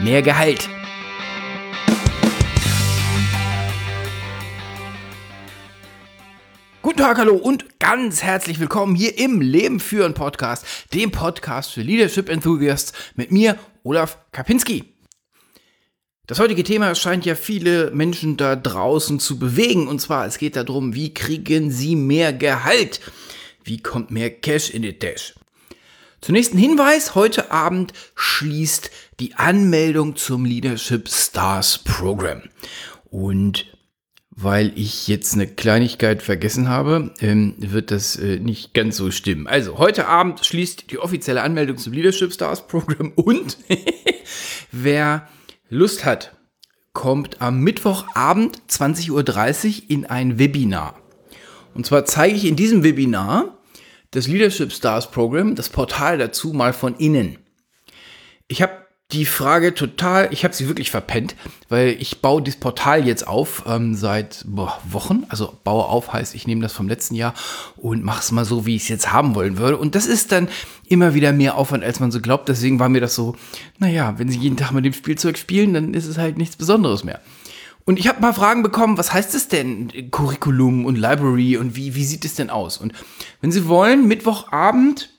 mehr Gehalt. Guten Tag, hallo und ganz herzlich willkommen hier im Leben führen Podcast, dem Podcast für Leadership Enthusiasts mit mir, Olaf Kapinski. Das heutige Thema scheint ja viele Menschen da draußen zu bewegen und zwar es geht darum, wie kriegen sie mehr Gehalt? Wie kommt mehr Cash in die Tasche? Zunächst ein Hinweis, heute Abend schließt die Anmeldung zum Leadership Stars Program. Und weil ich jetzt eine Kleinigkeit vergessen habe, ähm, wird das äh, nicht ganz so stimmen. Also, heute Abend schließt die offizielle Anmeldung zum Leadership Stars Program und wer Lust hat, kommt am Mittwochabend 20.30 Uhr in ein Webinar. Und zwar zeige ich in diesem Webinar das Leadership Stars Program, das Portal dazu mal von innen. Ich habe die Frage total, ich habe sie wirklich verpennt, weil ich baue dieses Portal jetzt auf ähm, seit boah, Wochen. Also baue auf heißt, ich nehme das vom letzten Jahr und mache es mal so, wie ich es jetzt haben wollen würde. Und das ist dann immer wieder mehr Aufwand, als man so glaubt. Deswegen war mir das so, naja, wenn Sie jeden Tag mit dem Spielzeug spielen, dann ist es halt nichts Besonderes mehr. Und ich habe mal Fragen bekommen, was heißt es denn, Curriculum und Library und wie, wie sieht es denn aus? Und wenn Sie wollen, Mittwochabend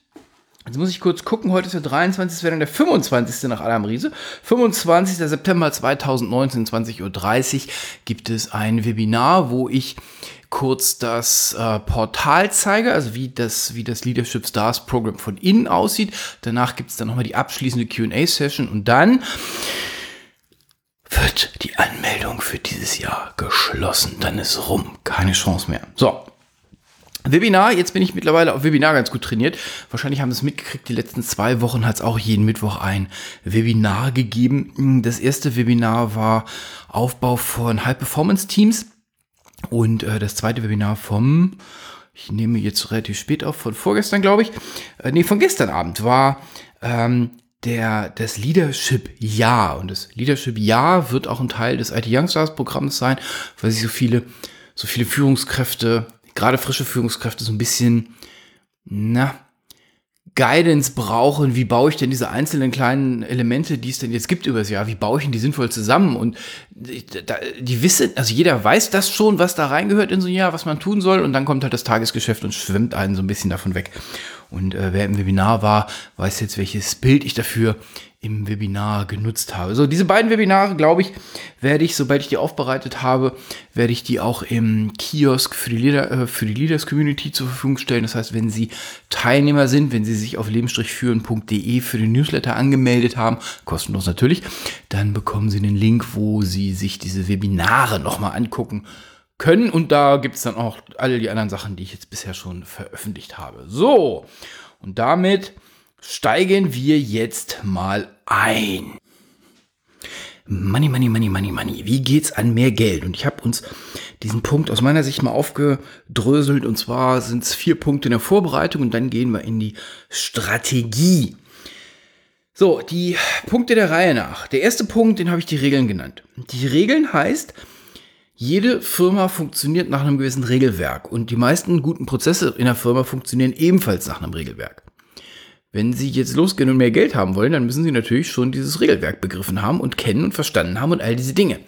Jetzt muss ich kurz gucken, heute ist der 23., das wäre dann der 25. nach Adam Riese. 25. September 2019, 20.30 Uhr gibt es ein Webinar, wo ich kurz das äh, Portal zeige, also wie das, wie das Leadership Stars Programm von innen aussieht. Danach gibt es dann nochmal die abschließende QA-Session und dann wird die Anmeldung für dieses Jahr geschlossen. Dann ist rum. Keine Chance mehr. So, Webinar, jetzt bin ich mittlerweile auf Webinar ganz gut trainiert. Wahrscheinlich haben Sie es mitgekriegt, die letzten zwei Wochen hat es auch jeden Mittwoch ein Webinar gegeben. Das erste Webinar war Aufbau von High-Performance-Teams und äh, das zweite Webinar vom, ich nehme jetzt relativ spät auf, von vorgestern glaube ich, äh, nee, von gestern Abend war ähm, der, das Leadership-Jahr. Und das Leadership-Jahr wird auch ein Teil des IT Youngstars-Programms sein, weil sich so viele, so viele Führungskräfte gerade frische Führungskräfte so ein bisschen, na, Guidance brauchen, wie baue ich denn diese einzelnen kleinen Elemente, die es denn jetzt gibt übers Jahr, wie baue ich denn die sinnvoll zusammen? Und die wissen, also jeder weiß das schon, was da reingehört in so ein Jahr, was man tun soll, und dann kommt halt das Tagesgeschäft und schwimmt einen so ein bisschen davon weg. Und äh, wer im Webinar war, weiß jetzt, welches Bild ich dafür im Webinar genutzt habe. So, diese beiden Webinare, glaube ich, werde ich, sobald ich die aufbereitet habe, werde ich die auch im Kiosk für die, Leader, äh, für die Leaders Community zur Verfügung stellen. Das heißt, wenn Sie Teilnehmer sind, wenn Sie sich auf leben-führen.de für den Newsletter angemeldet haben, kostenlos natürlich, dann bekommen Sie den Link, wo Sie sich diese Webinare nochmal angucken können. Und da gibt es dann auch alle die anderen Sachen, die ich jetzt bisher schon veröffentlicht habe. So, und damit steigen wir jetzt mal ein. Money, money, money, money, money. Wie geht's an mehr Geld? Und ich habe uns diesen Punkt aus meiner Sicht mal aufgedröselt. Und zwar sind es vier Punkte in der Vorbereitung und dann gehen wir in die Strategie. So, die Punkte der Reihe nach. Der erste Punkt, den habe ich die Regeln genannt. Die Regeln heißt, jede Firma funktioniert nach einem gewissen Regelwerk und die meisten guten Prozesse in der Firma funktionieren ebenfalls nach einem Regelwerk. Wenn Sie jetzt losgehen und mehr Geld haben wollen, dann müssen Sie natürlich schon dieses Regelwerk begriffen haben und kennen und verstanden haben und all diese Dinge.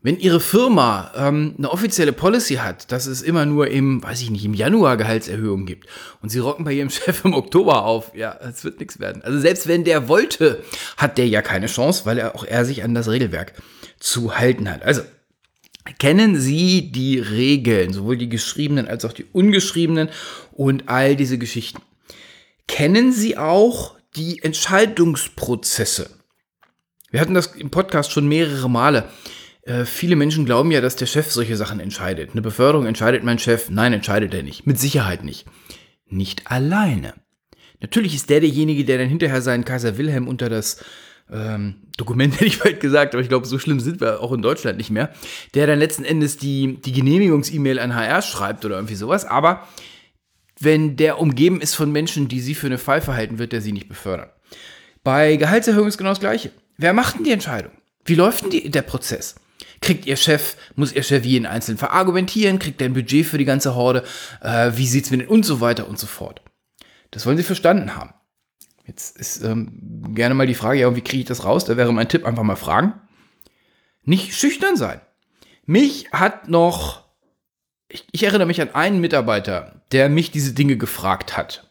Wenn Ihre Firma ähm, eine offizielle Policy hat, dass es immer nur im, weiß ich nicht, im Januar Gehaltserhöhungen gibt und Sie rocken bei Ihrem Chef im Oktober auf, ja, es wird nichts werden. Also selbst wenn der wollte, hat der ja keine Chance, weil er auch er sich an das Regelwerk zu halten hat. Also kennen Sie die Regeln, sowohl die geschriebenen als auch die ungeschriebenen und all diese Geschichten kennen Sie auch die Entscheidungsprozesse. Wir hatten das im Podcast schon mehrere Male. Äh, viele Menschen glauben ja, dass der Chef solche Sachen entscheidet. Eine Beförderung entscheidet mein Chef. Nein, entscheidet er nicht. Mit Sicherheit nicht. Nicht alleine. Natürlich ist der derjenige, der dann hinterher seinen Kaiser Wilhelm unter das ähm, Dokument, hätte ich bald gesagt, aber ich glaube, so schlimm sind wir auch in Deutschland nicht mehr, der dann letzten Endes die, die Genehmigungs-E-Mail an HR schreibt oder irgendwie sowas. Aber wenn der umgeben ist von Menschen, die sie für eine Pfeife halten, wird er sie nicht befördern. Bei Gehaltserhöhung ist genau das Gleiche. Wer macht denn die Entscheidung? Wie läuft denn die, der Prozess? Kriegt Ihr Chef, muss Ihr Chef jeden Einzelnen verargumentieren? Kriegt er ein Budget für die ganze Horde? Äh, wie sieht's mit den und so weiter und so fort? Das wollen Sie verstanden haben. Jetzt ist ähm, gerne mal die Frage, ja, wie kriege ich das raus? Da wäre mein Tipp, einfach mal fragen. Nicht schüchtern sein. Mich hat noch, ich, ich erinnere mich an einen Mitarbeiter, der mich diese Dinge gefragt hat.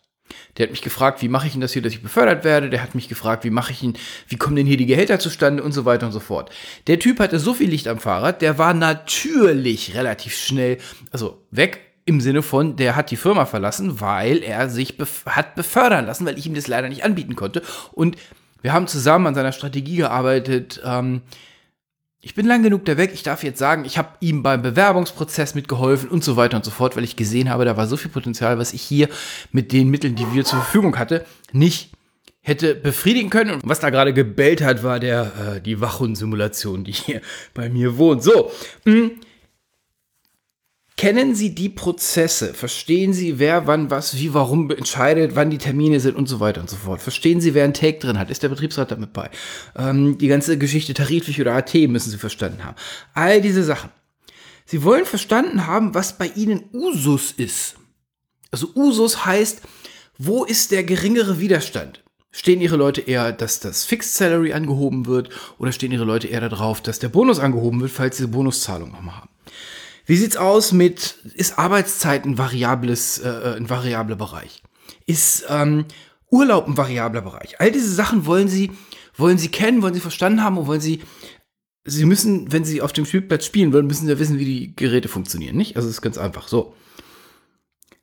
Der hat mich gefragt, wie mache ich denn das hier, dass ich befördert werde? Der hat mich gefragt, wie mache ich ihn, wie kommen denn hier die Gehälter zustande und so weiter und so fort. Der Typ hatte so viel Licht am Fahrrad, der war natürlich relativ schnell, also weg im Sinne von, der hat die Firma verlassen, weil er sich bef hat befördern lassen, weil ich ihm das leider nicht anbieten konnte. Und wir haben zusammen an seiner Strategie gearbeitet. Ähm, ich bin lang genug da weg, ich darf jetzt sagen, ich habe ihm beim Bewerbungsprozess mitgeholfen und so weiter und so fort, weil ich gesehen habe, da war so viel Potenzial, was ich hier mit den Mitteln, die wir zur Verfügung hatte, nicht hätte befriedigen können. Und was da gerade gebellt hat, war der, äh, die Wachhund-Simulation, die hier bei mir wohnt. So, mh, hm. Kennen Sie die Prozesse? Verstehen Sie, wer wann was wie warum entscheidet, wann die Termine sind und so weiter und so fort? Verstehen Sie, wer ein Take drin hat? Ist der Betriebsrat damit bei? Ähm, die ganze Geschichte tariflich oder AT müssen Sie verstanden haben. All diese Sachen. Sie wollen verstanden haben, was bei Ihnen Usus ist. Also Usus heißt, wo ist der geringere Widerstand? Stehen Ihre Leute eher, dass das Fixed Salary angehoben wird oder stehen Ihre Leute eher darauf, dass der Bonus angehoben wird, falls Sie Bonuszahlungen nochmal haben? Wie sieht's aus mit, ist Arbeitszeit ein variables, äh, äh, ein variabler Bereich? Ist ähm, Urlaub ein variabler Bereich? All diese Sachen wollen Sie, wollen Sie kennen, wollen Sie verstanden haben und wollen Sie, Sie müssen, wenn Sie auf dem Spielplatz spielen wollen, müssen Sie ja wissen, wie die Geräte funktionieren, nicht? Also es ist ganz einfach so.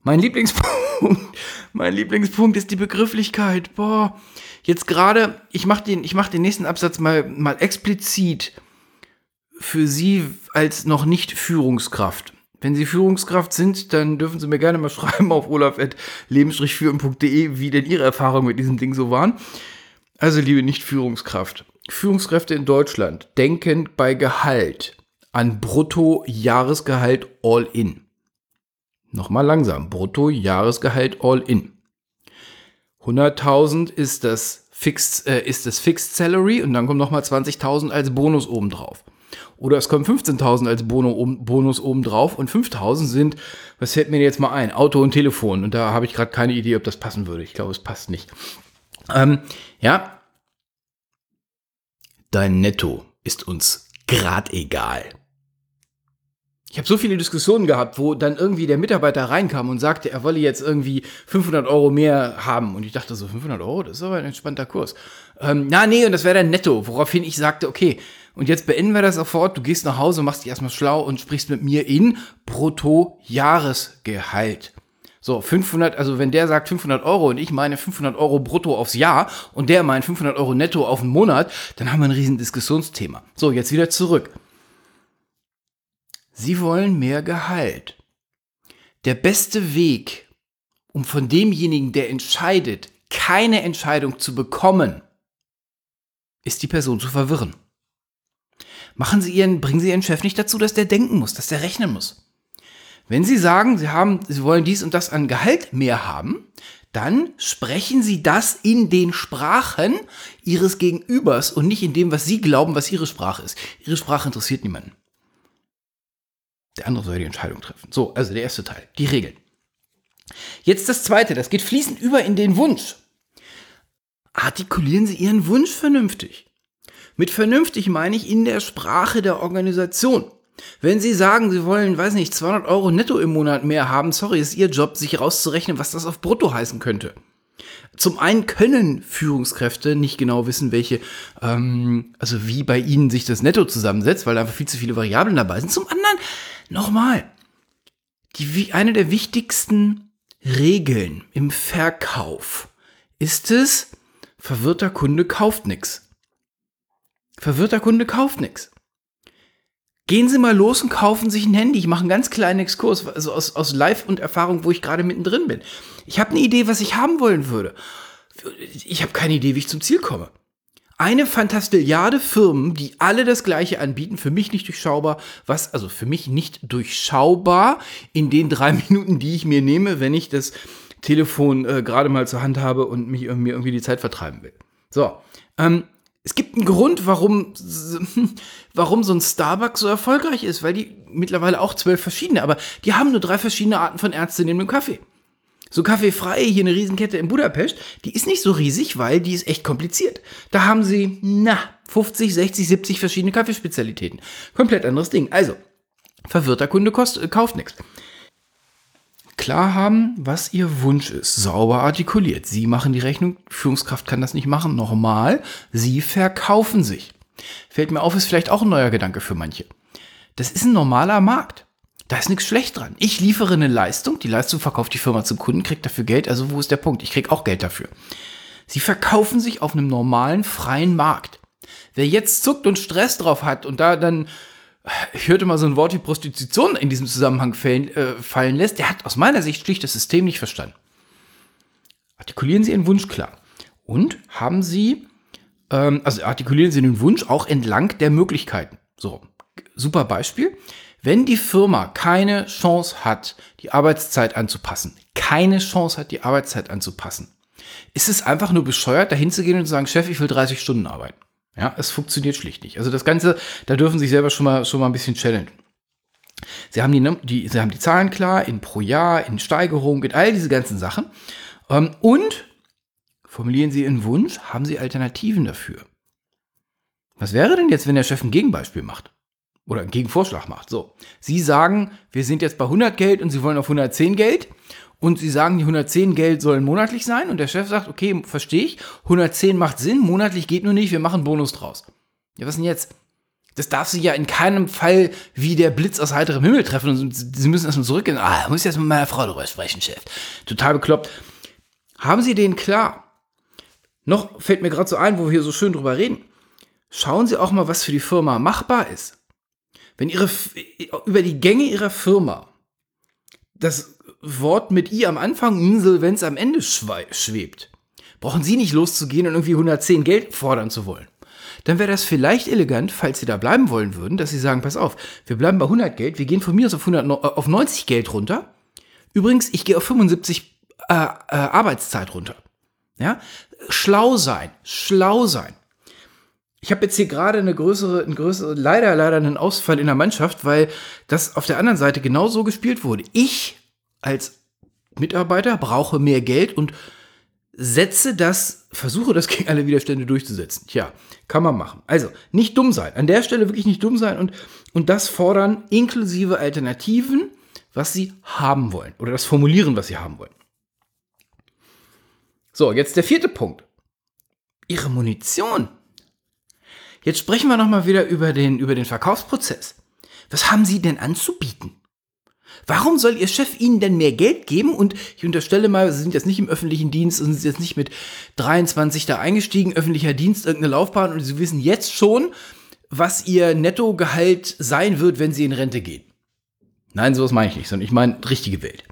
Mein Lieblingspunkt, mein Lieblingspunkt ist die Begrifflichkeit. Boah, jetzt gerade, ich mache den, mach den nächsten Absatz mal, mal explizit für Sie als noch nicht Führungskraft. Wenn Sie Führungskraft sind, dann dürfen Sie mir gerne mal schreiben auf olaf.leben-führen.de, wie denn Ihre Erfahrungen mit diesem Ding so waren. Also, liebe Nicht-Führungskraft. Führungskräfte in Deutschland denken bei Gehalt an Brutto-Jahresgehalt All-In. Nochmal langsam. Brutto-Jahresgehalt All-In. 100.000 ist das Fixed, äh, ist das Fixed Salary und dann kommt nochmal 20.000 als Bonus obendrauf. Oder es kommen 15.000 als Bono, Bonus obendrauf und 5.000 sind, was fällt mir jetzt mal ein? Auto und Telefon. Und da habe ich gerade keine Idee, ob das passen würde. Ich glaube, es passt nicht. Ähm, ja. Dein Netto ist uns grad egal. Ich habe so viele Diskussionen gehabt, wo dann irgendwie der Mitarbeiter reinkam und sagte, er wolle jetzt irgendwie 500 Euro mehr haben. Und ich dachte so, 500 Euro, das ist aber ein entspannter Kurs. Ähm, na, nee, und das wäre dann netto. Woraufhin ich sagte, okay, und jetzt beenden wir das sofort. Du gehst nach Hause, machst dich erstmal schlau und sprichst mit mir in Brutto-Jahresgehalt. So, 500, also wenn der sagt 500 Euro und ich meine 500 Euro brutto aufs Jahr und der meint 500 Euro netto auf den Monat, dann haben wir ein riesen Diskussionsthema. So, jetzt wieder zurück. Sie wollen mehr Gehalt. Der beste Weg, um von demjenigen, der entscheidet, keine Entscheidung zu bekommen, ist die Person zu verwirren. Machen Sie Ihren, bringen Sie Ihren Chef nicht dazu, dass der denken muss, dass der rechnen muss. Wenn Sie sagen, Sie haben, Sie wollen dies und das an Gehalt mehr haben, dann sprechen Sie das in den Sprachen Ihres Gegenübers und nicht in dem, was Sie glauben, was Ihre Sprache ist. Ihre Sprache interessiert niemanden. Der andere soll die Entscheidung treffen. So, also der erste Teil, die Regeln. Jetzt das zweite, das geht fließend über in den Wunsch. Artikulieren Sie Ihren Wunsch vernünftig. Mit vernünftig meine ich in der Sprache der Organisation. Wenn Sie sagen, Sie wollen, weiß nicht, 200 Euro netto im Monat mehr haben, sorry, ist Ihr Job, sich rauszurechnen, was das auf brutto heißen könnte. Zum einen können Führungskräfte nicht genau wissen, welche, ähm, also wie bei ihnen sich das Netto zusammensetzt, weil einfach viel zu viele Variablen dabei sind. Zum anderen Nochmal, die, eine der wichtigsten Regeln im Verkauf ist es, verwirrter Kunde kauft nichts. Verwirrter Kunde kauft nichts. Gehen Sie mal los und kaufen sich ein Handy. Ich mache einen ganz kleinen Exkurs, also aus, aus Live und Erfahrung, wo ich gerade mittendrin bin. Ich habe eine Idee, was ich haben wollen würde. Ich habe keine Idee, wie ich zum Ziel komme eine Fantastilliarde Firmen, die alle das gleiche anbieten, für mich nicht durchschaubar, was, also für mich nicht durchschaubar in den drei Minuten, die ich mir nehme, wenn ich das Telefon äh, gerade mal zur Hand habe und mich, mir irgendwie die Zeit vertreiben will. So, ähm, es gibt einen Grund, warum, warum so ein Starbucks so erfolgreich ist, weil die mittlerweile auch zwölf verschiedene, aber die haben nur drei verschiedene Arten von Ärztinnen im Kaffee. So Kaffeefrei, hier eine Riesenkette in Budapest, die ist nicht so riesig, weil die ist echt kompliziert. Da haben sie, na, 50, 60, 70 verschiedene Kaffeespezialitäten. Komplett anderes Ding. Also, verwirrter Kunde kost, kauft nichts. Klar haben, was ihr Wunsch ist, sauber artikuliert. Sie machen die Rechnung, Führungskraft kann das nicht machen, normal. Sie verkaufen sich. Fällt mir auf, ist vielleicht auch ein neuer Gedanke für manche. Das ist ein normaler Markt. Da ist nichts schlecht dran. Ich liefere eine Leistung, die Leistung verkauft die Firma zum Kunden, kriegt dafür Geld. Also wo ist der Punkt? Ich kriege auch Geld dafür. Sie verkaufen sich auf einem normalen, freien Markt. Wer jetzt zuckt und Stress drauf hat und da dann, ich hörte mal so ein Wort wie Prostitution in diesem Zusammenhang fallen, äh, fallen lässt, der hat aus meiner Sicht schlicht das System nicht verstanden. Artikulieren Sie Ihren Wunsch klar. Und haben Sie, ähm, also artikulieren Sie den Wunsch auch entlang der Möglichkeiten. So, super Beispiel. Wenn die Firma keine Chance hat, die Arbeitszeit anzupassen, keine Chance hat, die Arbeitszeit anzupassen, ist es einfach nur bescheuert, dahin zu gehen und zu sagen, Chef, ich will 30 Stunden arbeiten. Ja, es funktioniert schlicht nicht. Also das Ganze, da dürfen Sie sich selber schon mal, schon mal ein bisschen challengen. Sie haben die, die, Sie haben die Zahlen klar, in pro Jahr, in Steigerung, in all diese ganzen Sachen. Ähm, und formulieren Sie Ihren Wunsch, haben Sie Alternativen dafür. Was wäre denn jetzt, wenn der Chef ein Gegenbeispiel macht? oder einen Gegenvorschlag macht. So, Sie sagen, wir sind jetzt bei 100 Geld und Sie wollen auf 110 Geld und Sie sagen, die 110 Geld sollen monatlich sein und der Chef sagt, okay, verstehe ich, 110 macht Sinn, monatlich geht nur nicht, wir machen Bonus draus. Ja, was denn jetzt? Das darf sie ja in keinem Fall wie der Blitz aus heiterem Himmel treffen und sie müssen erstmal zurückgehen. Ah, muss ich jetzt mit meiner Frau darüber sprechen, Chef. Total bekloppt. Haben Sie den klar? Noch fällt mir gerade so ein, wo wir hier so schön drüber reden. Schauen Sie auch mal, was für die Firma machbar ist wenn ihre, über die Gänge ihrer Firma das Wort mit I am Anfang, Insolvenz am Ende schwebt, brauchen Sie nicht loszugehen und irgendwie 110 Geld fordern zu wollen. Dann wäre das vielleicht elegant, falls Sie da bleiben wollen würden, dass Sie sagen, pass auf, wir bleiben bei 100 Geld, wir gehen von mir aus auf, 100, auf 90 Geld runter. Übrigens, ich gehe auf 75 äh, äh, Arbeitszeit runter. Ja? Schlau sein, schlau sein. Ich habe jetzt hier gerade eine größere, eine größere, leider, leider einen Ausfall in der Mannschaft, weil das auf der anderen Seite genau so gespielt wurde. Ich als Mitarbeiter brauche mehr Geld und setze das, versuche das gegen alle Widerstände durchzusetzen. Tja, kann man machen. Also, nicht dumm sein. An der Stelle wirklich nicht dumm sein und, und das fordern inklusive Alternativen, was sie haben wollen. Oder das formulieren, was sie haben wollen. So, jetzt der vierte Punkt. Ihre Munition Jetzt sprechen wir nochmal wieder über den, über den Verkaufsprozess. Was haben Sie denn anzubieten? Warum soll Ihr Chef Ihnen denn mehr Geld geben? Und ich unterstelle mal, Sie sind jetzt nicht im öffentlichen Dienst und sind jetzt nicht mit 23 da eingestiegen, öffentlicher Dienst, irgendeine Laufbahn und Sie wissen jetzt schon, was Ihr Nettogehalt sein wird, wenn Sie in Rente gehen. Nein, sowas meine ich nicht, sondern ich meine richtige Welt.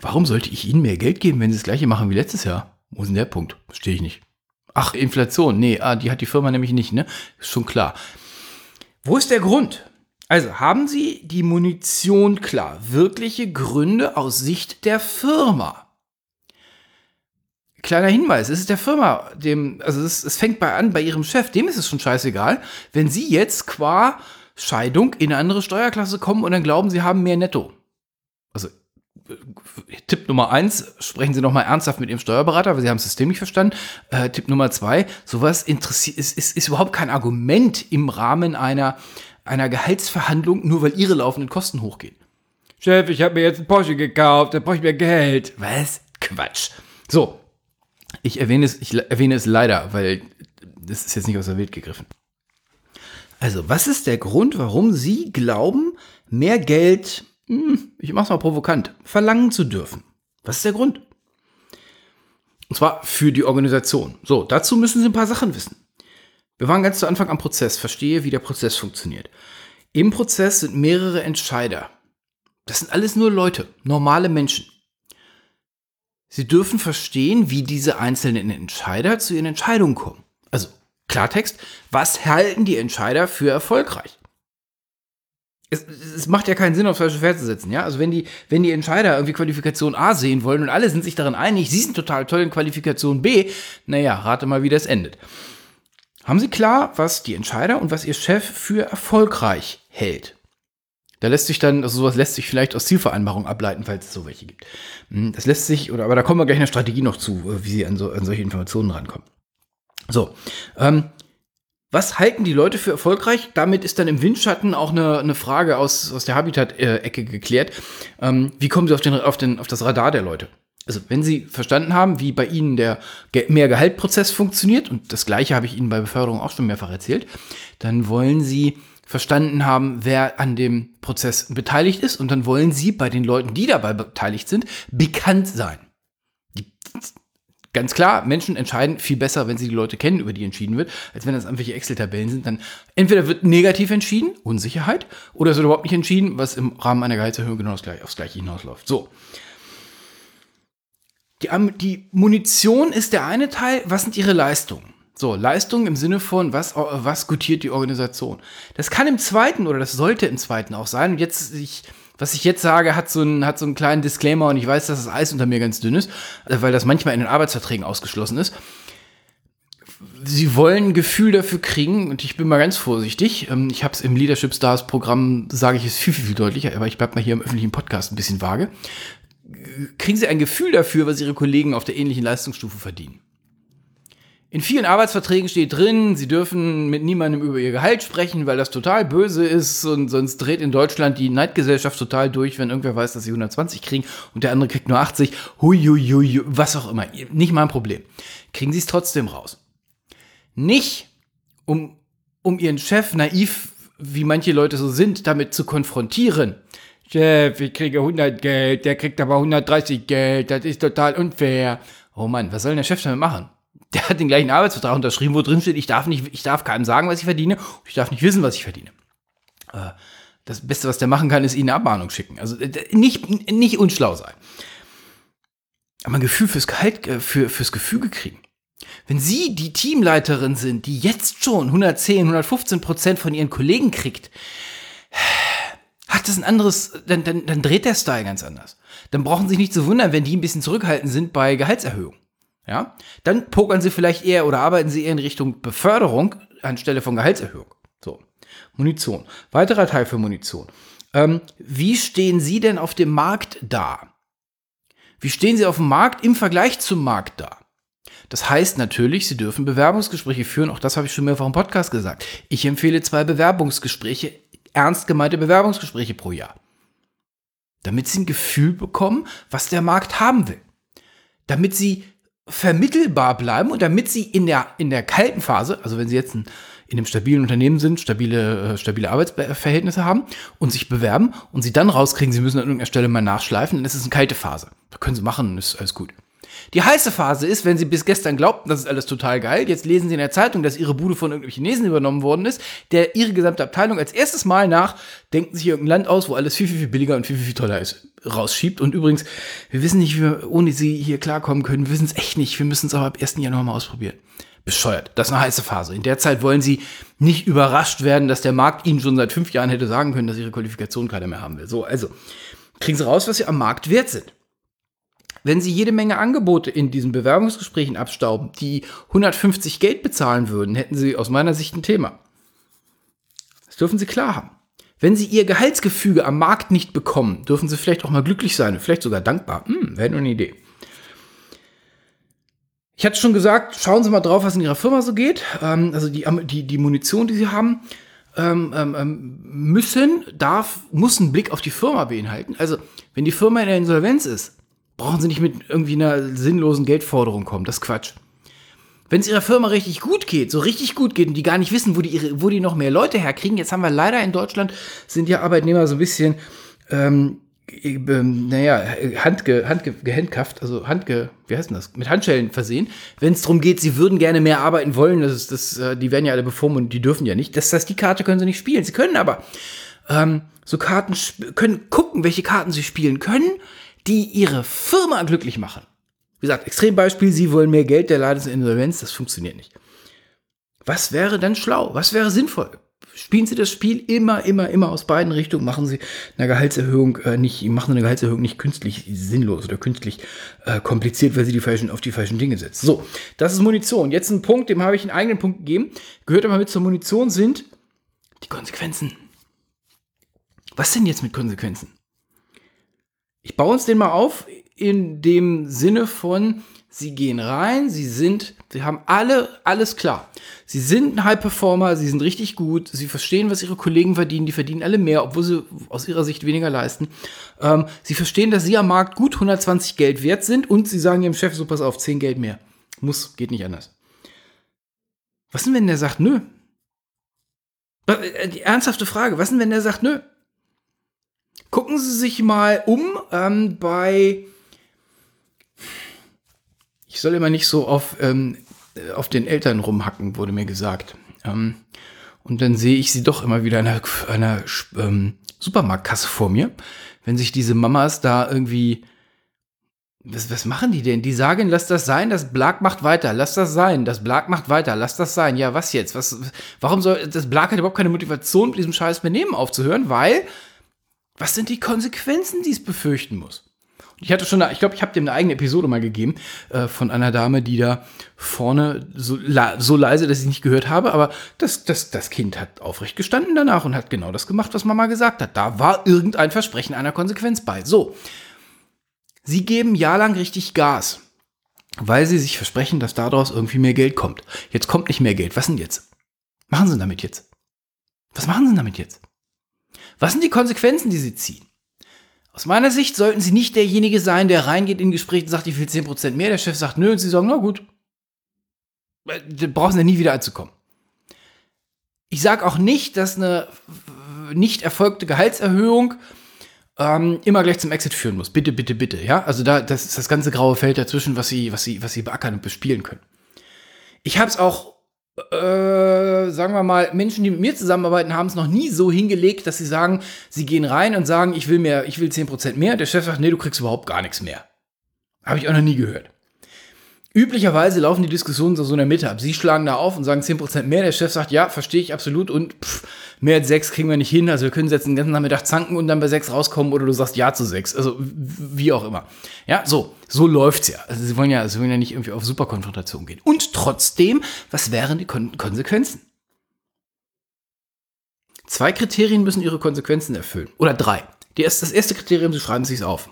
Warum sollte ich Ihnen mehr Geld geben, wenn Sie das gleiche machen wie letztes Jahr? Wo ist denn der Punkt? Verstehe ich nicht. Ach, Inflation. Nee, ah, die hat die Firma nämlich nicht, ne? Ist schon klar. Wo ist der Grund? Also haben Sie die Munition klar? Wirkliche Gründe aus Sicht der Firma. Kleiner Hinweis, es ist der Firma, dem, also es, es fängt bei an, bei Ihrem Chef, dem ist es schon scheißegal, wenn Sie jetzt qua Scheidung in eine andere Steuerklasse kommen und dann glauben, Sie haben mehr Netto. Also Tipp Nummer eins, sprechen Sie nochmal ernsthaft mit Ihrem Steuerberater, weil Sie haben das System nicht verstanden. Äh, Tipp Nummer zwei, sowas interessiert, ist, ist, ist überhaupt kein Argument im Rahmen einer, einer Gehaltsverhandlung, nur weil Ihre laufenden Kosten hochgehen. Chef, ich habe mir jetzt einen Porsche gekauft, da brauche ich mehr Geld. Was? Quatsch. So, ich erwähne es, ich erwähne es leider, weil das ist jetzt nicht aus der Welt gegriffen. Also, was ist der Grund, warum Sie glauben, mehr Geld hm, ich mach's mal provokant, verlangen zu dürfen. Was ist der Grund? Und zwar für die Organisation. So, dazu müssen Sie ein paar Sachen wissen. Wir waren ganz zu Anfang am Prozess, verstehe, wie der Prozess funktioniert. Im Prozess sind mehrere Entscheider. Das sind alles nur Leute, normale Menschen. Sie dürfen verstehen, wie diese einzelnen Entscheider zu ihren Entscheidungen kommen. Also Klartext, was halten die Entscheider für erfolgreich? es, es, macht ja keinen Sinn, aufs falsche Pferd zu setzen, ja. Also wenn die, wenn die Entscheider irgendwie Qualifikation A sehen wollen und alle sind sich darin einig, sie sind total toll in Qualifikation B, naja, rate mal, wie das endet. Haben Sie klar, was die Entscheider und was Ihr Chef für erfolgreich hält? Da lässt sich dann, also sowas lässt sich vielleicht aus Zielvereinbarungen ableiten, falls es so welche gibt. Hm, das lässt sich, oder aber da kommen wir gleich in der Strategie noch zu, äh, wie sie an, so, an solche Informationen rankommen. So, ähm, was halten die Leute für erfolgreich? Damit ist dann im Windschatten auch eine, eine Frage aus, aus der Habitat-Ecke geklärt. Ähm, wie kommen sie auf, den, auf, den, auf das Radar der Leute? Also, wenn Sie verstanden haben, wie bei Ihnen der Mehr-Gehalt-Prozess funktioniert, und das Gleiche habe ich Ihnen bei Beförderung auch schon mehrfach erzählt, dann wollen Sie verstanden haben, wer an dem Prozess beteiligt ist, und dann wollen Sie bei den Leuten, die dabei beteiligt sind, bekannt sein. Ganz klar, Menschen entscheiden viel besser, wenn sie die Leute kennen, über die entschieden wird, als wenn das irgendwelche Excel-Tabellen sind. Dann entweder wird negativ entschieden, Unsicherheit, oder es wird überhaupt nicht entschieden, was im Rahmen einer Gehaltserhöhung genau aufs Gleiche hinausläuft. So. Die, die Munition ist der eine Teil. Was sind ihre Leistungen? So, Leistung im Sinne von, was, was gutiert die Organisation? Das kann im zweiten oder das sollte im zweiten auch sein. Und jetzt, ich, was ich jetzt sage, hat so, einen, hat so einen kleinen Disclaimer und ich weiß, dass das Eis unter mir ganz dünn ist, weil das manchmal in den Arbeitsverträgen ausgeschlossen ist. Sie wollen ein Gefühl dafür kriegen und ich bin mal ganz vorsichtig. Ähm, ich habe es im Leadership Stars Programm, sage ich es viel, viel, viel deutlicher, aber ich bleibe mal hier im öffentlichen Podcast ein bisschen vage kriegen sie ein Gefühl dafür, was ihre Kollegen auf der ähnlichen Leistungsstufe verdienen. In vielen Arbeitsverträgen steht drin, sie dürfen mit niemandem über ihr Gehalt sprechen, weil das total böse ist und sonst dreht in Deutschland die Neidgesellschaft total durch, wenn irgendwer weiß, dass sie 120 kriegen und der andere kriegt nur 80. Hui, hui, hui, was auch immer. Nicht mein Problem. Kriegen sie es trotzdem raus. Nicht, um, um ihren Chef naiv, wie manche Leute so sind, damit zu konfrontieren, Chef, ich kriege 100 Geld, der kriegt aber 130 Geld, das ist total unfair. Oh Mann, was soll denn der Chef damit machen? Der hat den gleichen Arbeitsvertrag unterschrieben, wo drin steht, ich darf nicht, ich darf keinem sagen, was ich verdiene, ich darf nicht wissen, was ich verdiene. Äh, das Beste, was der machen kann, ist ihnen eine Abmahnung schicken. Also nicht, nicht unschlau sein. Aber ein Gefühl fürs Gehalt, äh, für, fürs Gefüge kriegen. Wenn Sie die Teamleiterin sind, die jetzt schon 110, 115 Prozent von Ihren Kollegen kriegt, hat das ein anderes, dann, dann, dann dreht der Style ganz anders. Dann brauchen Sie sich nicht zu wundern, wenn die ein bisschen zurückhaltend sind bei Gehaltserhöhung. Ja, dann pokern Sie vielleicht eher oder arbeiten Sie eher in Richtung Beförderung anstelle von Gehaltserhöhung. So, Munition. Weiterer Teil für Munition. Ähm, wie stehen Sie denn auf dem Markt da? Wie stehen Sie auf dem Markt im Vergleich zum Markt da? Das heißt natürlich, Sie dürfen Bewerbungsgespräche führen. Auch das habe ich schon mehrfach im Podcast gesagt. Ich empfehle zwei Bewerbungsgespräche ernst gemeinte Bewerbungsgespräche pro Jahr. Damit sie ein Gefühl bekommen, was der Markt haben will. Damit sie vermittelbar bleiben und damit sie in der, in der kalten Phase, also wenn sie jetzt ein, in einem stabilen Unternehmen sind, stabile, äh, stabile Arbeitsverhältnisse haben und sich bewerben und sie dann rauskriegen, sie müssen an irgendeiner Stelle mal nachschleifen, dann ist es eine kalte Phase. Da können sie machen, ist alles gut. Die heiße Phase ist, wenn Sie bis gestern glaubten, das ist alles total geil, jetzt lesen Sie in der Zeitung, dass Ihre Bude von irgendwelchen Chinesen übernommen worden ist, der Ihre gesamte Abteilung als erstes Mal nach, denken sich irgendein Land aus, wo alles viel, viel, viel billiger und viel, viel, viel toller ist, rausschiebt. Und übrigens, wir wissen nicht, wie wir ohne Sie hier klarkommen können. Wir wissen es echt nicht. Wir müssen es aber ab 1. Januar mal ausprobieren. Bescheuert. Das ist eine heiße Phase. In der Zeit wollen Sie nicht überrascht werden, dass der Markt Ihnen schon seit fünf Jahren hätte sagen können, dass Ihre Qualifikation keiner mehr haben will. So, also, kriegen Sie raus, was Sie am Markt wert sind. Wenn Sie jede Menge Angebote in diesen Bewerbungsgesprächen abstauben, die 150 Geld bezahlen würden, hätten Sie aus meiner Sicht ein Thema. Das dürfen Sie klar haben. Wenn Sie Ihr Gehaltsgefüge am Markt nicht bekommen, dürfen Sie vielleicht auch mal glücklich sein, vielleicht sogar dankbar. Hm, wäre nur eine Idee. Ich hatte schon gesagt, schauen Sie mal drauf, was in Ihrer Firma so geht. Ähm, also die, die, die Munition, die Sie haben, ähm, ähm, müssen, darf, muss einen Blick auf die Firma beinhalten. Also, wenn die Firma in der Insolvenz ist, brauchen sie nicht mit irgendwie einer sinnlosen Geldforderung kommen. Das ist Quatsch. Wenn es ihrer Firma richtig gut geht, so richtig gut geht und die gar nicht wissen, wo die, ihre, wo die noch mehr Leute herkriegen, jetzt haben wir leider in Deutschland, sind ja Arbeitnehmer so ein bisschen, ähm, ähm, naja, handge, handge, gehandkafft, also handge, wie heißt denn das, mit Handschellen versehen, wenn es darum geht, sie würden gerne mehr arbeiten wollen, das ist, das, äh, die werden ja alle bevormundet, die dürfen ja nicht. Das heißt, die Karte können sie nicht spielen. Sie können aber ähm, so Karten können gucken, welche Karten sie spielen können, die ihre Firma glücklich machen. Wie gesagt, Extrembeispiel, sie wollen mehr Geld, der Laden ist in Insolvenz, das funktioniert nicht. Was wäre dann schlau? Was wäre sinnvoll? Spielen Sie das Spiel immer, immer, immer aus beiden Richtungen. Machen Sie eine Gehaltserhöhung äh, nicht, machen eine Gehaltserhöhung nicht künstlich sinnlos oder künstlich äh, kompliziert, weil Sie die falschen, auf die falschen Dinge setzen. So, das ist Munition. Jetzt ein Punkt, dem habe ich einen eigenen Punkt gegeben. Gehört aber mit zur Munition sind die Konsequenzen. Was denn jetzt mit Konsequenzen? Ich baue uns den mal auf in dem Sinne von, sie gehen rein, sie sind, sie haben alle alles klar. Sie sind ein High Performer, sie sind richtig gut, sie verstehen, was ihre Kollegen verdienen, die verdienen alle mehr, obwohl sie aus ihrer Sicht weniger leisten. Ähm, sie verstehen, dass sie am Markt gut 120 Geld wert sind und sie sagen ihrem Chef, so pass auf, 10 Geld mehr. Muss, geht nicht anders. Was denn, wenn der sagt, nö? Äh, die ernsthafte Frage, was denn, wenn der sagt, nö? Gucken Sie sich mal um ähm, bei ich soll immer nicht so auf, ähm, auf den Eltern rumhacken, wurde mir gesagt. Ähm, und dann sehe ich sie doch immer wieder an einer, einer ähm, Supermarktkasse vor mir, wenn sich diese Mamas da irgendwie. Was, was machen die denn? Die sagen, lass das sein, das Blag macht weiter, lass das sein, das Blag macht weiter, lass das sein. Ja, was jetzt? Was, warum soll das Blag hat überhaupt keine Motivation, mit diesem scheiß Benehmen aufzuhören? Weil, was sind die Konsequenzen, die es befürchten muss? Ich hatte schon, ich glaube, ich habe dem eine eigene Episode mal gegeben äh, von einer Dame, die da vorne so, so leise, dass ich nicht gehört habe, aber das, das, das Kind hat aufrecht gestanden danach und hat genau das gemacht, was Mama gesagt hat. Da war irgendein Versprechen einer Konsequenz bei. So. Sie geben jahrelang richtig Gas, weil sie sich versprechen, dass daraus irgendwie mehr Geld kommt. Jetzt kommt nicht mehr Geld. Was denn jetzt? Machen Sie damit jetzt? Was machen Sie damit jetzt? Was sind die Konsequenzen, die Sie ziehen? Aus meiner Sicht sollten Sie nicht derjenige sein, der reingeht in Gespräch und sagt, ich will 10% mehr. Der Chef sagt, nö, und Sie sagen, na gut. Äh, da brauchen Sie nie wieder anzukommen. Ich sage auch nicht, dass eine nicht erfolgte Gehaltserhöhung ähm, immer gleich zum Exit führen muss. Bitte, bitte, bitte. Ja, also da, das ist das ganze graue Feld dazwischen, was Sie, was Sie, was Sie beackern und bespielen können. Ich habe es auch äh, sagen wir mal, Menschen, die mit mir zusammenarbeiten, haben es noch nie so hingelegt, dass sie sagen, sie gehen rein und sagen, ich will mehr, ich will 10% mehr. Der Chef sagt, nee, du kriegst überhaupt gar nichts mehr. Habe ich auch noch nie gehört. Üblicherweise laufen die Diskussionen so in der Mitte ab. Sie schlagen da auf und sagen 10% mehr. Der Chef sagt, ja, verstehe ich absolut. Und pff, mehr als 6 kriegen wir nicht hin. Also wir können jetzt den ganzen Nachmittag zanken und dann bei 6 rauskommen oder du sagst ja zu 6. Also wie auch immer. Ja, so, so läuft's ja. Also sie wollen ja, sie wollen ja nicht irgendwie auf Superkonfrontation gehen. Und trotzdem, was wären die Kon Konsequenzen? Zwei Kriterien müssen ihre Konsequenzen erfüllen. Oder drei. das erste Kriterium, sie schreiben es sich auf.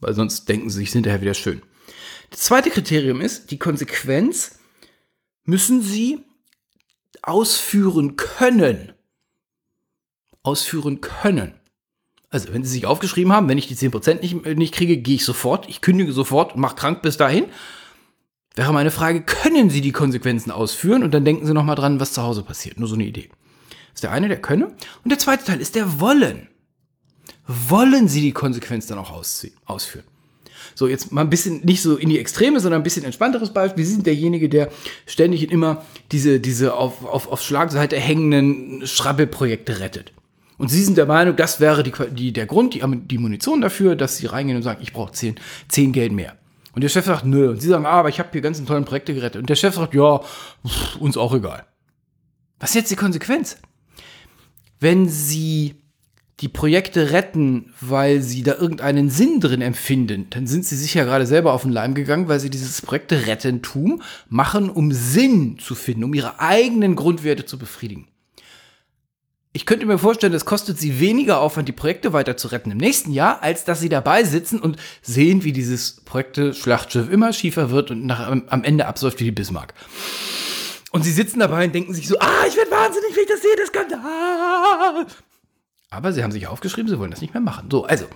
Weil sonst denken sie sich hinterher wieder schön. Das zweite Kriterium ist, die Konsequenz müssen Sie ausführen können. Ausführen können. Also, wenn Sie sich aufgeschrieben haben, wenn ich die 10% nicht, nicht kriege, gehe ich sofort, ich kündige sofort, mache krank bis dahin. Wäre meine Frage, können Sie die Konsequenzen ausführen? Und dann denken Sie nochmal dran, was zu Hause passiert. Nur so eine Idee. Das ist der eine, der könne. Und der zweite Teil ist der Wollen. Wollen Sie die Konsequenz dann auch ausführen? So, jetzt mal ein bisschen nicht so in die Extreme, sondern ein bisschen entspannteres Beispiel. Sie sind derjenige, der ständig und immer diese, diese auf, auf, auf Schlagseite hängenden Schrabbelprojekte rettet. Und Sie sind der Meinung, das wäre die, die, der Grund, die, die Munition dafür, dass Sie reingehen und sagen, ich brauche 10, 10 Geld mehr. Und der Chef sagt, nö. Und Sie sagen, ah, aber ich habe hier ganzen tollen Projekte gerettet. Und der Chef sagt, ja, uns auch egal. Was ist jetzt die Konsequenz? Wenn Sie die Projekte retten, weil sie da irgendeinen Sinn drin empfinden, dann sind sie sicher gerade selber auf den Leim gegangen, weil sie dieses Projekte Rettentum machen, um Sinn zu finden, um ihre eigenen Grundwerte zu befriedigen. Ich könnte mir vorstellen, es kostet sie weniger Aufwand, die Projekte weiter zu retten im nächsten Jahr, als dass sie dabei sitzen und sehen, wie dieses Projekte Schlachtschiff immer schiefer wird und nach, am Ende absäuft wie die Bismarck. Und sie sitzen dabei und denken sich so, ah, ich werde wahnsinnig, wenn ich das sehe, das Skandal. Aber sie haben sich aufgeschrieben, sie wollen das nicht mehr machen. So, also,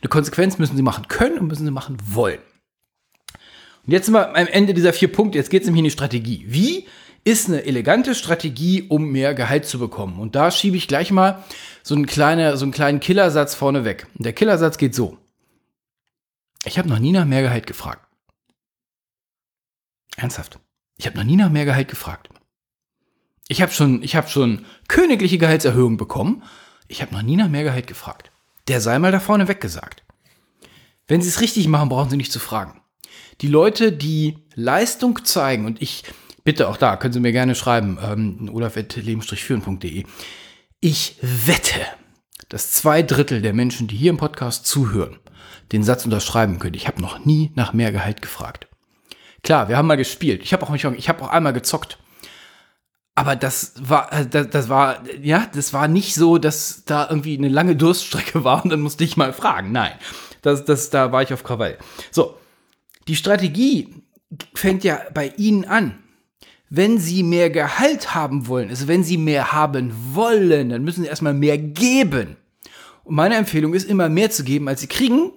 eine Konsequenz müssen sie machen können und müssen sie machen wollen. Und jetzt sind wir am Ende dieser vier Punkte. Jetzt geht es nämlich in die Strategie. Wie ist eine elegante Strategie, um mehr Gehalt zu bekommen? Und da schiebe ich gleich mal so einen, kleine, so einen kleinen Killersatz vorne weg. Und der Killersatz geht so. Ich habe noch nie nach mehr Gehalt gefragt. Ernsthaft. Ich habe noch nie nach mehr Gehalt gefragt. Ich habe schon, hab schon königliche Gehaltserhöhungen bekommen ich habe noch nie nach mehr Gehalt gefragt. Der sei mal da vorne weggesagt. Wenn Sie es richtig machen, brauchen Sie nicht zu fragen. Die Leute, die Leistung zeigen, und ich bitte auch da, können Sie mir gerne schreiben, ähm, olaf.leben-führen.de. Ich wette, dass zwei Drittel der Menschen, die hier im Podcast zuhören, den Satz unterschreiben können. Ich habe noch nie nach mehr Gehalt gefragt. Klar, wir haben mal gespielt. Ich habe auch, hab auch einmal gezockt. Aber das war, äh, das, das, war, ja, das war nicht so, dass da irgendwie eine lange Durststrecke war und dann musste ich mal fragen. Nein, das, das, da war ich auf Krawall. So, die Strategie fängt ja bei Ihnen an. Wenn Sie mehr Gehalt haben wollen, also wenn Sie mehr haben wollen, dann müssen Sie erstmal mehr geben. Und meine Empfehlung ist immer mehr zu geben, als Sie kriegen.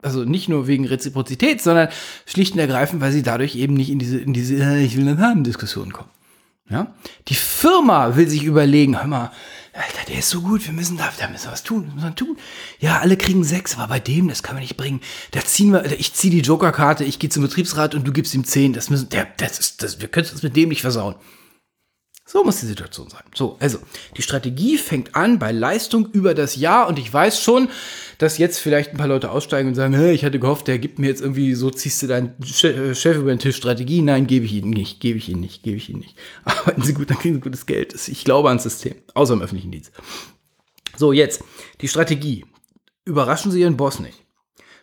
Also nicht nur wegen Reziprozität, sondern schlicht und ergreifend, weil Sie dadurch eben nicht in diese, in diese äh, Ich will das haben Diskussion kommen. Ja? Die Firma will sich überlegen, hör mal, Alter, der ist so gut, wir müssen da, da müssen wir was tun, müssen wir tun. Ja, alle kriegen sechs, aber bei dem, das können wir nicht bringen. Da ziehen wir, ich ziehe die Jokerkarte, ich gehe zum Betriebsrat und du gibst ihm zehn. Das müssen, der, das ist, das, wir können uns mit dem nicht versauen. So muss die Situation sein. So, also die Strategie fängt an bei Leistung über das Jahr und ich weiß schon, dass jetzt vielleicht ein paar Leute aussteigen und sagen, ich hatte gehofft, der gibt mir jetzt irgendwie, so ziehst du deinen äh, Chef über den Tisch Strategie. Nein, gebe ich Ihnen nicht, gebe ich Ihnen nicht, gebe ich Ihnen nicht. Arbeiten Sie gut, dann kriegen Sie gutes Geld. Ich glaube ans System, außer im öffentlichen Dienst. So, jetzt die Strategie. Überraschen Sie Ihren Boss nicht.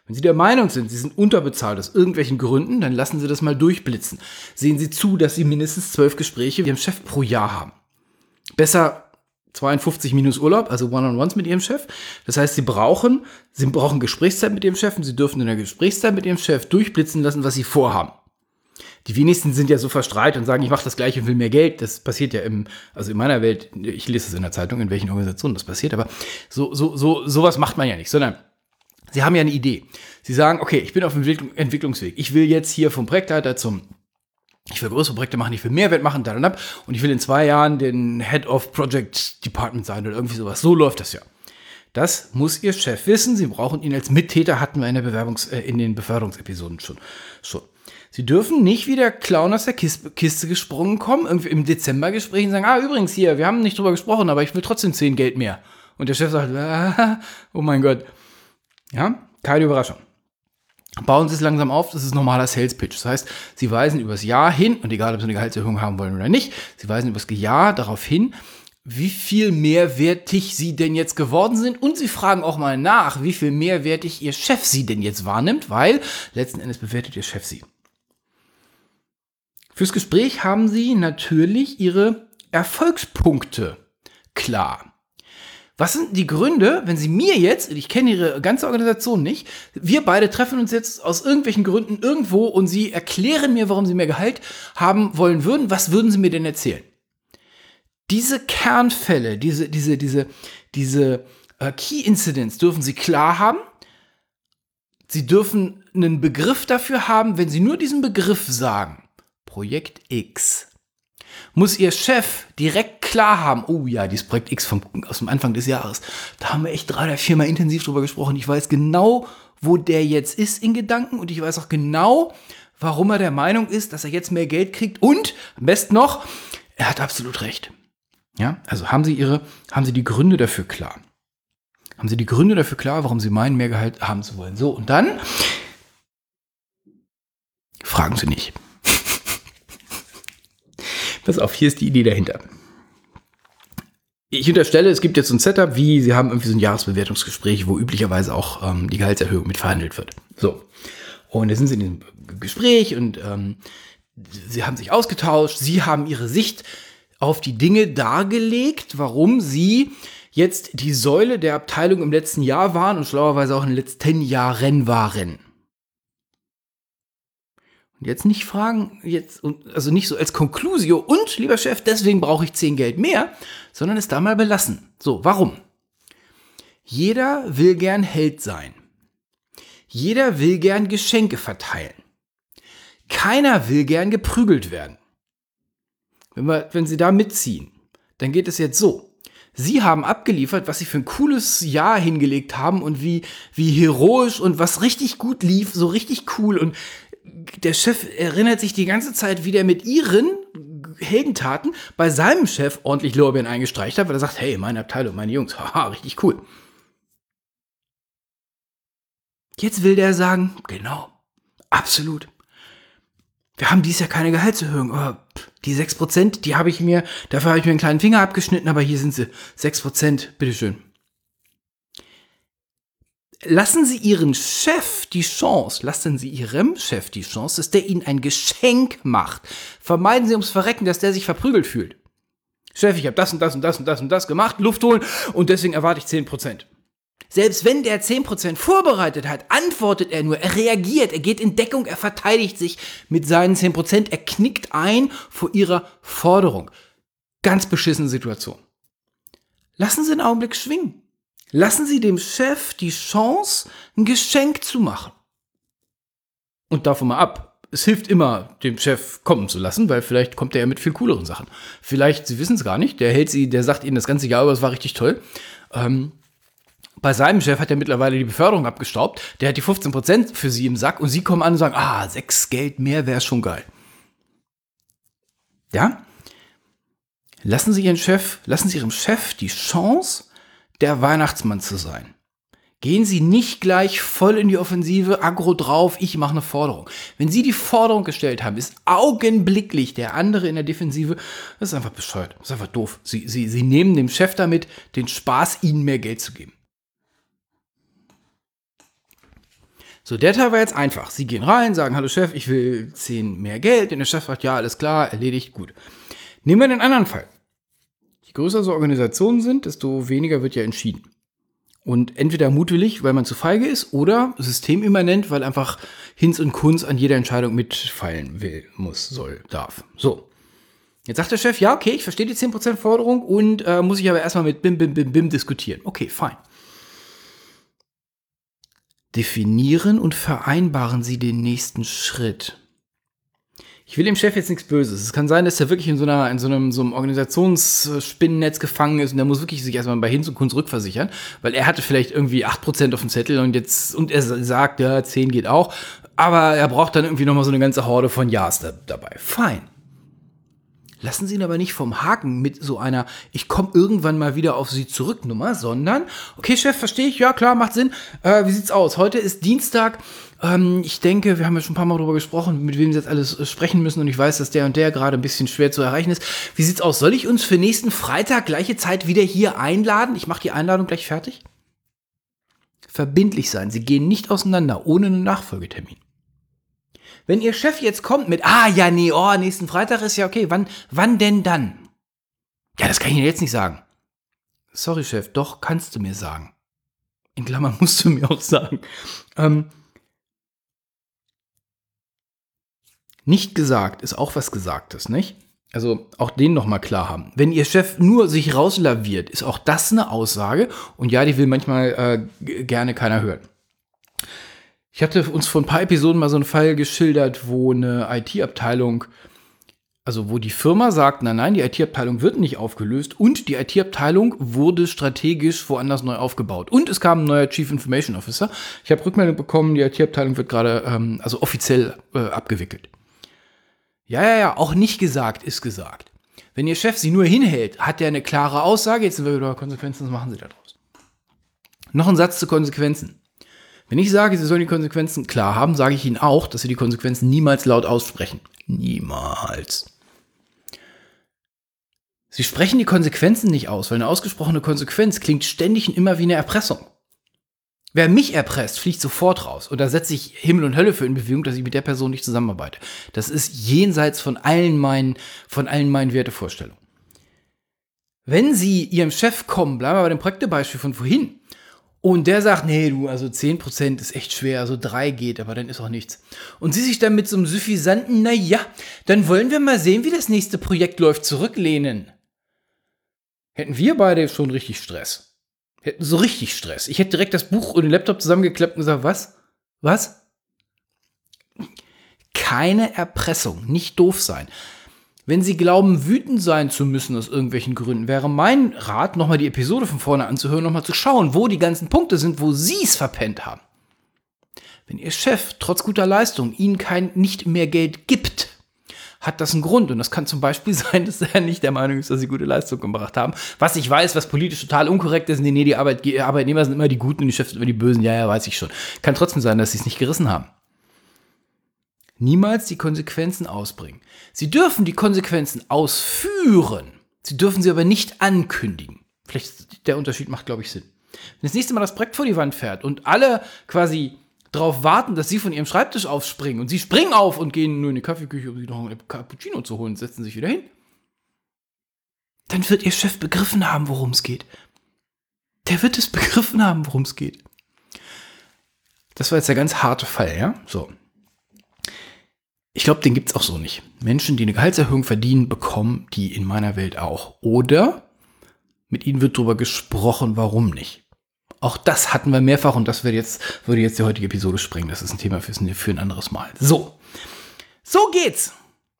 Wenn Sie der Meinung sind, Sie sind unterbezahlt aus irgendwelchen Gründen, dann lassen Sie das mal durchblitzen. Sehen Sie zu, dass Sie mindestens zwölf Gespräche mit Ihrem Chef pro Jahr haben. Besser 52 minus Urlaub, also One-on-Ones mit Ihrem Chef. Das heißt, Sie brauchen, Sie brauchen Gesprächszeit mit Ihrem Chef und Sie dürfen in der Gesprächszeit mit Ihrem Chef durchblitzen lassen, was Sie vorhaben. Die wenigsten sind ja so verstrahlt und sagen, ich mache das gleiche und will mehr Geld. Das passiert ja im, also in meiner Welt, ich lese es in der Zeitung, in welchen Organisationen das passiert, aber so, so, so, sowas macht man ja nicht, sondern Sie haben ja eine Idee. Sie sagen, okay, ich bin auf dem Entwicklungsweg. Ich will jetzt hier vom Projektleiter zum ich will größere Projekte machen, ich will Mehrwert machen, da und ich will in zwei Jahren den Head of Project Department sein oder irgendwie sowas. So läuft das ja. Das muss Ihr Chef wissen. Sie brauchen ihn als Mittäter, hatten wir in, der Bewerbungs-, äh, in den Beförderungsepisoden schon. schon. Sie dürfen nicht wie der Clown aus der Kiste, Kiste gesprungen kommen, irgendwie im Dezembergespräch und sagen, ah, übrigens hier, wir haben nicht drüber gesprochen, aber ich will trotzdem 10 Geld mehr. Und der Chef sagt, ah, oh mein Gott. Ja, keine Überraschung. Bauen Sie es langsam auf, das ist normaler Sales Pitch. Das heißt, Sie weisen übers Jahr hin, und egal, ob Sie eine Gehaltserhöhung haben wollen oder nicht, Sie weisen übers Jahr darauf hin, wie viel mehrwertig Sie denn jetzt geworden sind und Sie fragen auch mal nach, wie viel mehrwertig Ihr Chef Sie denn jetzt wahrnimmt, weil letzten Endes bewertet Ihr Chef Sie. Fürs Gespräch haben Sie natürlich Ihre Erfolgspunkte klar. Was sind die Gründe, wenn Sie mir jetzt, ich kenne Ihre ganze Organisation nicht, wir beide treffen uns jetzt aus irgendwelchen Gründen irgendwo und Sie erklären mir, warum Sie mehr Gehalt haben wollen würden, was würden Sie mir denn erzählen? Diese Kernfälle, diese, diese, diese, diese äh, Key Incidents dürfen Sie klar haben. Sie dürfen einen Begriff dafür haben, wenn Sie nur diesen Begriff sagen. Projekt X muss Ihr Chef direkt klar haben, oh ja, dieses Projekt X vom, aus dem Anfang des Jahres, da haben wir echt drei oder viermal intensiv drüber gesprochen. Ich weiß genau, wo der jetzt ist in Gedanken und ich weiß auch genau, warum er der Meinung ist, dass er jetzt mehr Geld kriegt und am besten noch, er hat absolut recht. Ja, also haben Sie Ihre, haben Sie die Gründe dafür klar? Haben Sie die Gründe dafür klar, warum Sie meinen, mehr Gehalt haben zu wollen? So, und dann fragen Sie nicht. Pass auf, hier ist die Idee dahinter. Ich unterstelle, es gibt jetzt so ein Setup, wie Sie haben irgendwie so ein Jahresbewertungsgespräch, wo üblicherweise auch ähm, die Gehaltserhöhung mit verhandelt wird. So. Und da sind Sie in diesem Gespräch und ähm, Sie haben sich ausgetauscht, Sie haben Ihre Sicht auf die Dinge dargelegt, warum Sie jetzt die Säule der Abteilung im letzten Jahr waren und schlauerweise auch in den letzten Jahren waren. Jetzt nicht fragen, jetzt, also nicht so als Conclusio und, lieber Chef, deswegen brauche ich 10 Geld mehr, sondern es da mal belassen. So, warum? Jeder will gern Held sein. Jeder will gern Geschenke verteilen. Keiner will gern geprügelt werden. Wenn, wir, wenn Sie da mitziehen, dann geht es jetzt so. Sie haben abgeliefert, was Sie für ein cooles Jahr hingelegt haben und wie, wie heroisch und was richtig gut lief, so richtig cool und der Chef erinnert sich die ganze Zeit, wie der mit ihren Heldentaten bei seinem Chef ordentlich Lorbeeren eingestreicht hat, weil er sagt, hey, meine Abteilung, meine Jungs, haha, richtig cool. Jetzt will der sagen, genau, absolut. Wir haben dies Jahr keine Gehaltserhöhung, aber die 6%, die habe ich mir, dafür habe ich mir einen kleinen Finger abgeschnitten, aber hier sind sie. 6%, bitteschön lassen Sie Ihren Chef die Chance, lassen Sie Ihrem Chef die Chance, dass der Ihnen ein Geschenk macht. Vermeiden Sie ums Verrecken, dass der sich verprügelt fühlt. Chef, ich habe das und das und das und das und das gemacht, Luft holen und deswegen erwarte ich 10%. Selbst wenn der 10% vorbereitet hat, antwortet er nur, er reagiert, er geht in Deckung, er verteidigt sich mit seinen 10%, er knickt ein vor ihrer Forderung. Ganz beschissene Situation. Lassen Sie einen Augenblick schwingen. Lassen Sie dem Chef die Chance, ein Geschenk zu machen. Und davon mal ab. Es hilft immer, dem Chef kommen zu lassen, weil vielleicht kommt er ja mit viel cooleren Sachen. Vielleicht, Sie wissen es gar nicht, der hält sie, der sagt Ihnen das ganze Jahr über, es war richtig toll. Ähm, bei seinem Chef hat er mittlerweile die Beförderung abgestaubt. Der hat die 15% für sie im Sack und sie kommen an und sagen, ah, sechs Geld mehr wäre schon geil. Ja? Lassen Sie Ihren Chef, lassen Sie Ihrem Chef die Chance, der Weihnachtsmann zu sein. Gehen Sie nicht gleich voll in die Offensive, aggro drauf, ich mache eine Forderung. Wenn Sie die Forderung gestellt haben, ist augenblicklich der andere in der Defensive, das ist einfach bescheuert, das ist einfach doof. Sie, Sie, Sie nehmen dem Chef damit den Spaß, Ihnen mehr Geld zu geben. So, der Teil war jetzt einfach. Sie gehen rein, sagen, hallo Chef, ich will 10 mehr Geld. Und der Chef sagt, ja, alles klar, erledigt, gut. Nehmen wir den anderen Fall. Je größer so Organisationen sind, desto weniger wird ja entschieden. Und entweder mutwillig, weil man zu feige ist, oder systemimmanent, weil einfach Hinz und Kunz an jeder Entscheidung mitfallen will, muss, soll, darf. So. Jetzt sagt der Chef, ja, okay, ich verstehe die 10% Forderung und äh, muss ich aber erstmal mit Bim, Bim, Bim, Bim diskutieren. Okay, fein. Definieren und vereinbaren Sie den nächsten Schritt. Ich will dem Chef jetzt nichts Böses. Es kann sein, dass er wirklich in so, einer, in so einem, so einem Organisationsspinnennetz gefangen ist und der muss wirklich sich erstmal bei Hinz und Kunst rückversichern, weil er hatte vielleicht irgendwie 8% auf dem Zettel und jetzt, und er sagt, ja, 10 geht auch, aber er braucht dann irgendwie nochmal so eine ganze Horde von Ja's da, dabei. Fein. Lassen Sie ihn aber nicht vom Haken mit so einer, ich komme irgendwann mal wieder auf Sie zurück Nummer, sondern, okay, Chef, verstehe ich, ja klar, macht Sinn. Äh, wie sieht's aus? Heute ist Dienstag. Ähm, ich denke, wir haben ja schon ein paar Mal darüber gesprochen, mit wem Sie jetzt alles äh, sprechen müssen und ich weiß, dass der und der gerade ein bisschen schwer zu erreichen ist. Wie sieht's aus? Soll ich uns für nächsten Freitag gleiche Zeit wieder hier einladen? Ich mache die Einladung gleich fertig. Verbindlich sein. Sie gehen nicht auseinander ohne einen Nachfolgetermin. Wenn Ihr Chef jetzt kommt mit, ah, ja, nee, oh, nächsten Freitag ist ja okay, wann, wann denn dann? Ja, das kann ich Ihnen jetzt nicht sagen. Sorry, Chef, doch, kannst du mir sagen. In Klammern musst du mir auch sagen. Ähm, nicht gesagt ist auch was Gesagtes, nicht? Also auch den nochmal klar haben. Wenn Ihr Chef nur sich rauslaviert, ist auch das eine Aussage. Und ja, die will manchmal äh, gerne keiner hören. Ich hatte uns vor ein paar Episoden mal so einen Fall geschildert, wo eine IT-Abteilung, also wo die Firma sagt, nein, nein, die IT-Abteilung wird nicht aufgelöst und die IT-Abteilung wurde strategisch woanders neu aufgebaut. Und es kam ein neuer Chief Information Officer. Ich habe Rückmeldung bekommen, die IT-Abteilung wird gerade, ähm, also offiziell äh, abgewickelt. Ja, ja, ja, auch nicht gesagt ist gesagt. Wenn Ihr Chef Sie nur hinhält, hat er eine klare Aussage, jetzt sind wir wieder Konsequenzen, was machen Sie daraus? Noch ein Satz zu Konsequenzen. Wenn ich sage, Sie sollen die Konsequenzen klar haben, sage ich Ihnen auch, dass Sie die Konsequenzen niemals laut aussprechen. Niemals. Sie sprechen die Konsequenzen nicht aus, weil eine ausgesprochene Konsequenz klingt ständig und immer wie eine Erpressung. Wer mich erpresst, fliegt sofort raus. Und da setze ich Himmel und Hölle für in Bewegung, dass ich mit der Person nicht zusammenarbeite. Das ist jenseits von allen meinen, von allen meinen Wertevorstellungen. Wenn Sie Ihrem Chef kommen, bleiben wir bei dem Projektebeispiel von vorhin, und der sagt, nee, du, also 10% ist echt schwer, also 3 geht, aber dann ist auch nichts. Und sie sich dann mit so einem suffisanten, na ja, dann wollen wir mal sehen, wie das nächste Projekt läuft, zurücklehnen. Hätten wir beide schon richtig Stress. Hätten so richtig Stress. Ich hätte direkt das Buch und den Laptop zusammengeklappt und gesagt, was? Was? Keine Erpressung, nicht doof sein. Wenn Sie glauben, wütend sein zu müssen aus irgendwelchen Gründen, wäre mein Rat, nochmal die Episode von vorne anzuhören, nochmal zu schauen, wo die ganzen Punkte sind, wo Sie es verpennt haben. Wenn Ihr Chef trotz guter Leistung Ihnen kein nicht mehr Geld gibt, hat das einen Grund. Und das kann zum Beispiel sein, dass er nicht der Meinung ist, dass sie gute Leistung gebracht haben. Was ich weiß, was politisch total unkorrekt ist, nee, nee, die Arbeitnehmer sind immer die Guten und die Chefs sind immer die Bösen. Ja, ja, weiß ich schon. Kann trotzdem sein, dass sie es nicht gerissen haben niemals die Konsequenzen ausbringen. Sie dürfen die Konsequenzen ausführen. Sie dürfen sie aber nicht ankündigen. Vielleicht der Unterschied macht, glaube ich, Sinn. Wenn das nächste Mal das Projekt vor die Wand fährt und alle quasi darauf warten, dass sie von ihrem Schreibtisch aufspringen und sie springen auf und gehen nur in die Kaffeeküche, um sich noch ein Cappuccino zu holen, setzen sich wieder hin. dann wird Ihr Chef begriffen haben, worum es geht. Der wird es begriffen haben, worum es geht. Das war jetzt der ganz harte Fall, ja? So. Ich glaube, den gibt es auch so nicht. Menschen, die eine Gehaltserhöhung verdienen, bekommen die in meiner Welt auch. Oder mit ihnen wird darüber gesprochen, warum nicht. Auch das hatten wir mehrfach und das würde jetzt, würde jetzt die heutige Episode sprengen. Das ist ein Thema für ein anderes Mal. So. So geht's.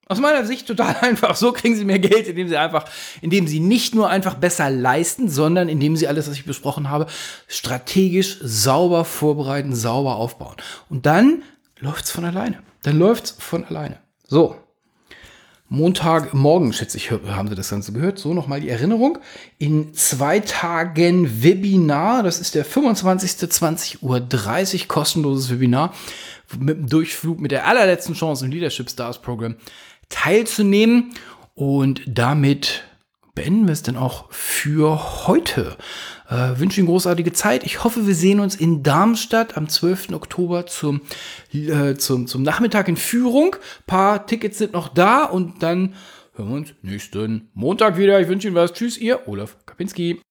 Aus meiner Sicht total einfach. So kriegen sie mehr Geld, indem sie einfach, indem sie nicht nur einfach besser leisten, sondern indem sie alles, was ich besprochen habe, strategisch sauber vorbereiten, sauber aufbauen. Und dann läuft's von alleine. Dann läuft's von alleine. So. Montagmorgen, schätze ich, haben Sie das Ganze gehört. So nochmal die Erinnerung. In zwei Tagen Webinar, das ist der 25. 20.30 Uhr, kostenloses Webinar mit dem Durchflug mit der allerletzten Chance im Leadership Stars Program teilzunehmen. Und damit beenden wir es dann auch für heute. Äh, wünsche Ihnen großartige Zeit. Ich hoffe, wir sehen uns in Darmstadt am 12. Oktober zum, äh, zum, zum Nachmittag in Führung. Paar Tickets sind noch da und dann hören wir uns nächsten Montag wieder. Ich wünsche Ihnen was. Tschüss, Ihr Olaf Kapinski.